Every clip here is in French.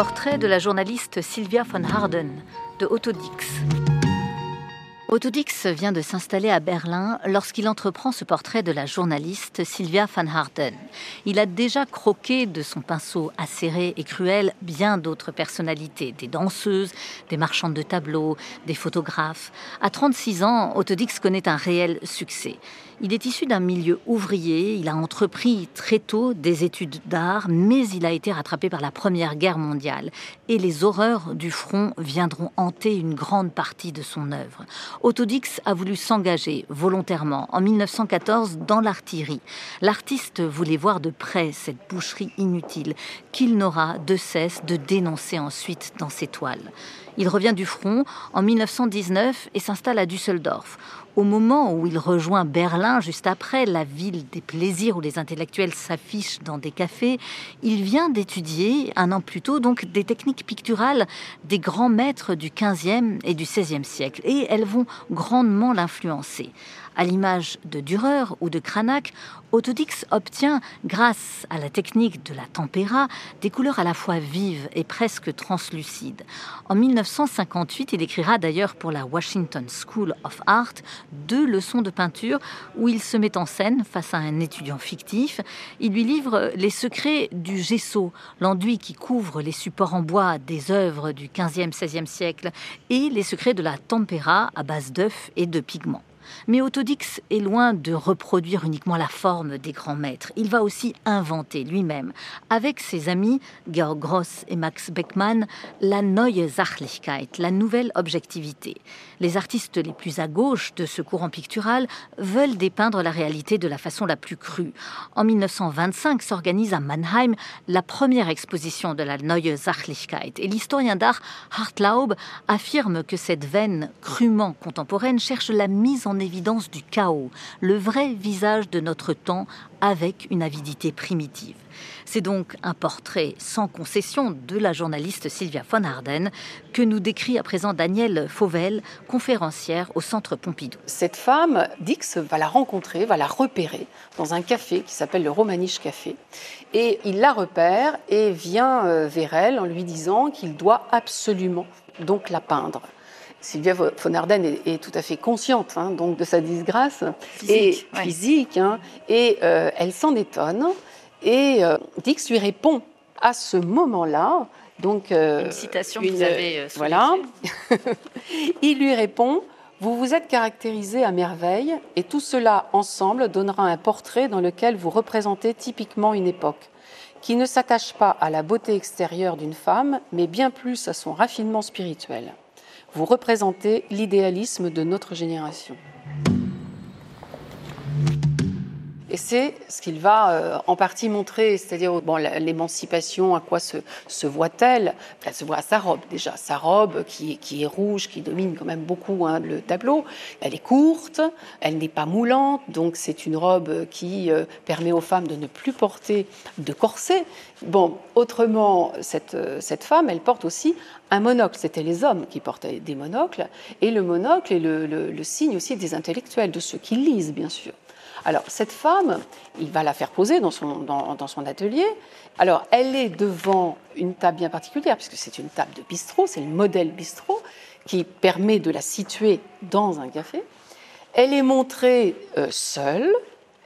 Portrait de la journaliste Sylvia von Harden de Autodix. Autodix vient de s'installer à Berlin lorsqu'il entreprend ce portrait de la journaliste Sylvia van Harden. Il a déjà croqué de son pinceau acéré et cruel bien d'autres personnalités, des danseuses, des marchandes de tableaux, des photographes. À 36 ans, Autodix connaît un réel succès. Il est issu d'un milieu ouvrier, il a entrepris très tôt des études d'art, mais il a été rattrapé par la Première Guerre mondiale et les horreurs du front viendront hanter une grande partie de son œuvre. Autodix a voulu s'engager volontairement en 1914 dans l'artillerie. L'artiste voulait voir de près cette boucherie inutile qu'il n'aura de cesse de dénoncer ensuite dans ses toiles. Il revient du front en 1919 et s'installe à Düsseldorf au moment où il rejoint Berlin, juste après, la ville des plaisirs où les intellectuels s'affichent dans des cafés, il vient d'étudier, un an plus tôt, donc des techniques picturales des grands maîtres du XVe et du XVIe siècle. Et elles vont grandement l'influencer. À l'image de Dürer ou de Cranach, Autodix obtient, grâce à la technique de la tempéra, des couleurs à la fois vives et presque translucides. En 1958, il écrira d'ailleurs pour la Washington School of Art deux leçons de peinture où il se met en scène face à un étudiant fictif. Il lui livre les secrets du gesso, l'enduit qui couvre les supports en bois des œuvres du 15e, 16e siècle, et les secrets de la tempéra à base d'œufs et de pigments. Mais Autodix est loin de reproduire uniquement la forme des grands maîtres. Il va aussi inventer lui-même, avec ses amis Georg Gross et Max Beckmann, la Neue Sachlichkeit, la nouvelle objectivité. Les artistes les plus à gauche de ce courant pictural veulent dépeindre la réalité de la façon la plus crue. En 1925 s'organise à Mannheim la première exposition de la Neue Sachlichkeit et l'historien d'art Hartlaub affirme que cette veine crûment contemporaine cherche la mise en évidence du chaos, le vrai visage de notre temps avec une avidité primitive. C'est donc un portrait sans concession de la journaliste Sylvia von Harden que nous décrit à présent Danielle Fauvel, conférencière au Centre Pompidou. Cette femme, Dix va la rencontrer, va la repérer dans un café qui s'appelle le Romaniche Café. Et il la repère et vient euh, vers elle en lui disant qu'il doit absolument donc la peindre. Sylvia von Arden est, tout à fait consciente hein, donc de sa disgrâce physique, et physique, hein, et euh, elle s'en étonne. Et euh, Dix lui répond à ce moment-là. Donc euh, une citation que vous avez voilà. Il lui répond vous vous êtes caractérisé à merveille et tout cela ensemble donnera un portrait dans lequel vous représentez typiquement une époque qui ne s'attache pas à la beauté extérieure d'une femme, mais bien plus à son raffinement spirituel vous représentez l'idéalisme de notre génération. Et c'est ce qu'il va euh, en partie montrer, c'est-à-dire l'émancipation, à quoi se, voit-elle? Elle se voit à sa robe déjà, sa robe qui, est rouge, qui domine quand même beaucoup hein, le tableau. Elle est courte, elle n'est pas moulante, donc c'est une robe qui euh, permet aux femmes de ne plus porter de corset. Bon, autrement, cette, cette femme, elle porte aussi un monocle. C'était les hommes qui portaient des monocles, et le monocle est le signe aussi des intellectuels, de ceux qui lisent, bien sûr. Alors, cette femme, il va la faire poser dans son, dans, son atelier. Alors, elle est devant une table bien particulière, puisque c'est une table de bistrot, c'est le modèle bistrot, qui permet de la situer dans un café. Elle est montrée euh, seule,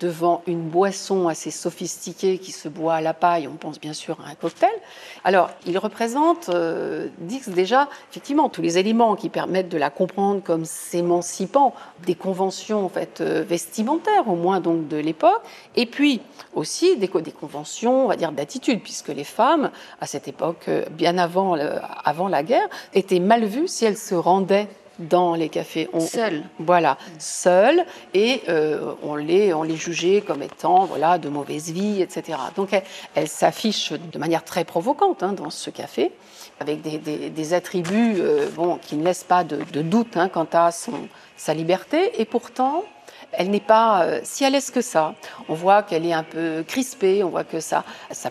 devant une boisson assez sophistiquée qui se boit à la paille, on pense bien sûr à un cocktail. Alors, il représente, euh, Dix déjà, effectivement, tous les éléments qui permettent de la comprendre comme s'émancipant des conventions en fait, euh, vestimentaires, au moins donc de l'époque, et puis aussi des, des conventions, on va dire, d'attitude, puisque les femmes, à cette époque, euh, bien avant, avant la guerre, étaient mal vues si elles se rendaient dans les cafés. On, seuls. Voilà, seuls, et euh, on, les, on les jugeait comme étant voilà, de mauvaise vie, etc. Donc elle, s'affiche de manière très provocante hein, dans ce café, avec des, attributs euh, bon, qui ne laissent pas de, doute hein, quant à son, sa liberté, et pourtant elle n'est pas euh, si à l'aise que ça. On voit qu'elle est un peu crispée, on voit que sa,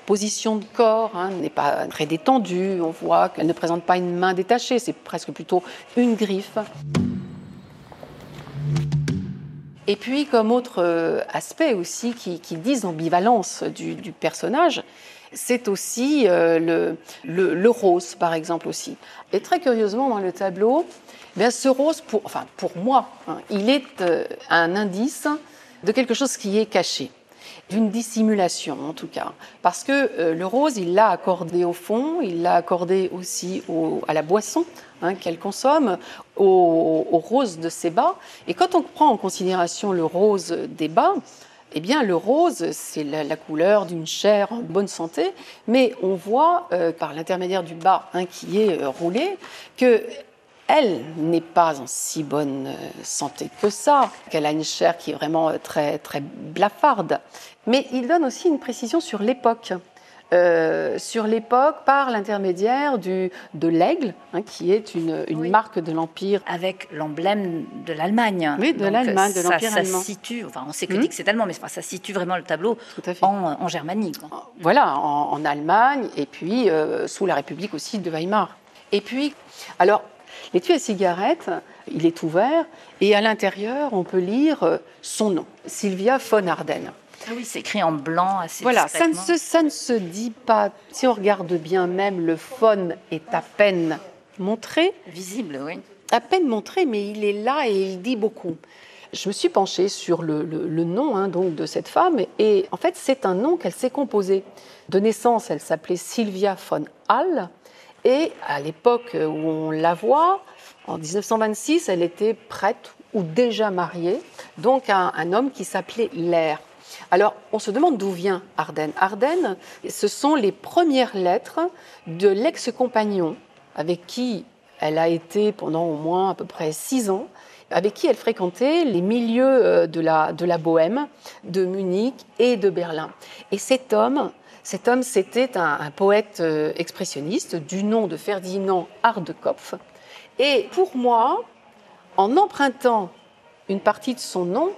position de corps hein, n'est pas très détendue, on voit qu'elle ne présente pas une main détachée, c'est presque plutôt une griffe. Et puis, comme autre euh, aspect aussi qui, disent l'ambivalence du, personnage, c'est aussi euh, le, le, rose, par exemple aussi. Et très curieusement, dans le tableau, ce rose, pour, enfin, pour moi, hein, il est euh, un indice de quelque chose qui est caché, d'une dissimulation en tout cas. Parce que euh, le rose, il l'a accordé au fond, il l'a accordé aussi à la boisson hein, qu'elle consomme, au, rose de ses bas. Et quand on prend en considération le rose des bas, eh bien, le rose, c'est la, couleur d'une chair en bonne santé, mais on voit euh, par l'intermédiaire du bas hein, qui est roulé que elle n'est pas en si bonne euh, santé que ça, qu'elle a une chair qui est vraiment euh, très, très blafarde. Mais il donne aussi une précision sur l'époque. Euh, sur l'époque par l'intermédiaire de l'aigle, hein, qui est une, marque de l'Empire. Avec l'emblème de l'Allemagne. Oui, de l'Allemagne, de l'Empire allemand. Ça situe, enfin on sait que, hmm. que c'est allemand, mais ça situe vraiment le tableau En, en, Germanie. Voilà, en, Allemagne, et puis sous la République aussi de Weimar. Et puis, alors, L'étui à cigarette, il est ouvert et à l'intérieur, on peut lire euh, son nom, Sylvia von Arden. Ah oui, c'est écrit en blanc assez Voilà, ça ne, se, ça ne se dit pas. Si on regarde bien, même le phone est à peine montré. Visible, oui. À peine montré, mais il est là et il dit beaucoup. Je me suis penchée sur le, nom hein, donc, de cette femme et en fait, c'est un nom qu'elle s'est composé. De naissance, elle s'appelait Sylvia von Hall et à l'époque où on la voit, en 1926, elle était prête ou déjà mariée, donc à un, homme qui s'appelait Lair. Alors, on se demande d'où vient Ardennes. Ardennes, ce sont les premières lettres de l'ex-compagnon avec qui elle a été pendant au moins à peu près six ans, avec qui elle fréquentait les milieux euh, de la, de la Bohème, de Munich et de Berlin. Et cet homme, cet homme, c'était un, poète euh, expressionniste du nom de Ferdinand Hardekopf. Et pour moi, en empruntant une partie de son nom,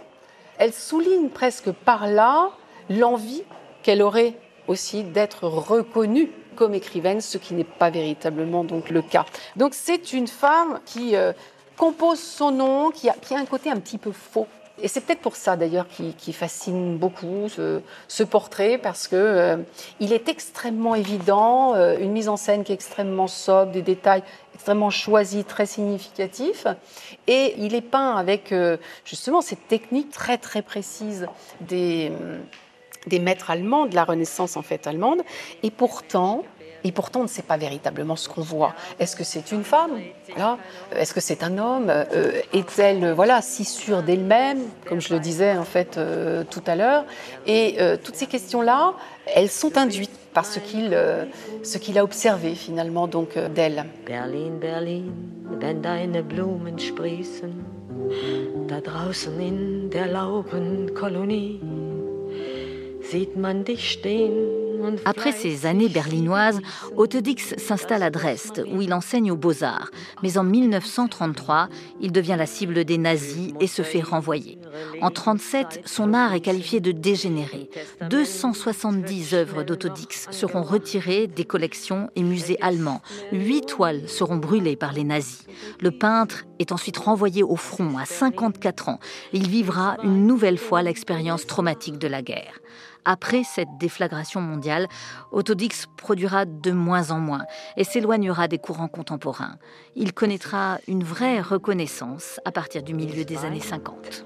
elle souligne presque par là l'envie qu'elle aurait aussi d'être reconnue comme écrivaine, ce qui n'est pas véritablement donc le cas. Donc c'est une femme qui euh, compose son nom, qui a, qui a un côté un petit peu faux et c'est peut-être pour ça d'ailleurs qui, fascine beaucoup ce, portrait, parce que euh, il est extrêmement évident, euh, une mise en scène qui est extrêmement sobre, des détails extrêmement choisis, très significatifs, et il est peint avec euh, justement cette technique très très précise des des maîtres allemands, de la Renaissance en fait allemande, et pourtant, et pourtant, on ne sait pas véritablement ce qu'on voit. Est-ce que c'est une femme? Est-ce que c'est un homme? Euh, Est-elle voilà, si sûre d'elle-même, comme je le disais en fait euh, tout à l'heure? Et euh, toutes ces questions-là, elles sont induites par ce qu'il a observé finalement donc d'elle. Berlin, Berlin, wenn deine Blumen da draußen in der Laubenkolonie, sieht man dich stehen après ces années berlinoises, Otodix s'installe à Dresde, où il enseigne aux beaux-arts. Mais en 1933, il devient la cible des nazis et se fait renvoyer. En 1937, son art est qualifié de dégénéré. 270 œuvres d'Otodix seront retirées des collections et musées allemands. Huit toiles seront brûlées par les nazis. Le peintre est ensuite renvoyé au front à 54 ans. Il vivra une nouvelle fois l'expérience traumatique de la guerre. Après cette déflagration mondiale, Autodix produira de moins en moins et s'éloignera des courants contemporains. Il connaîtra une vraie reconnaissance à partir du milieu des années 50.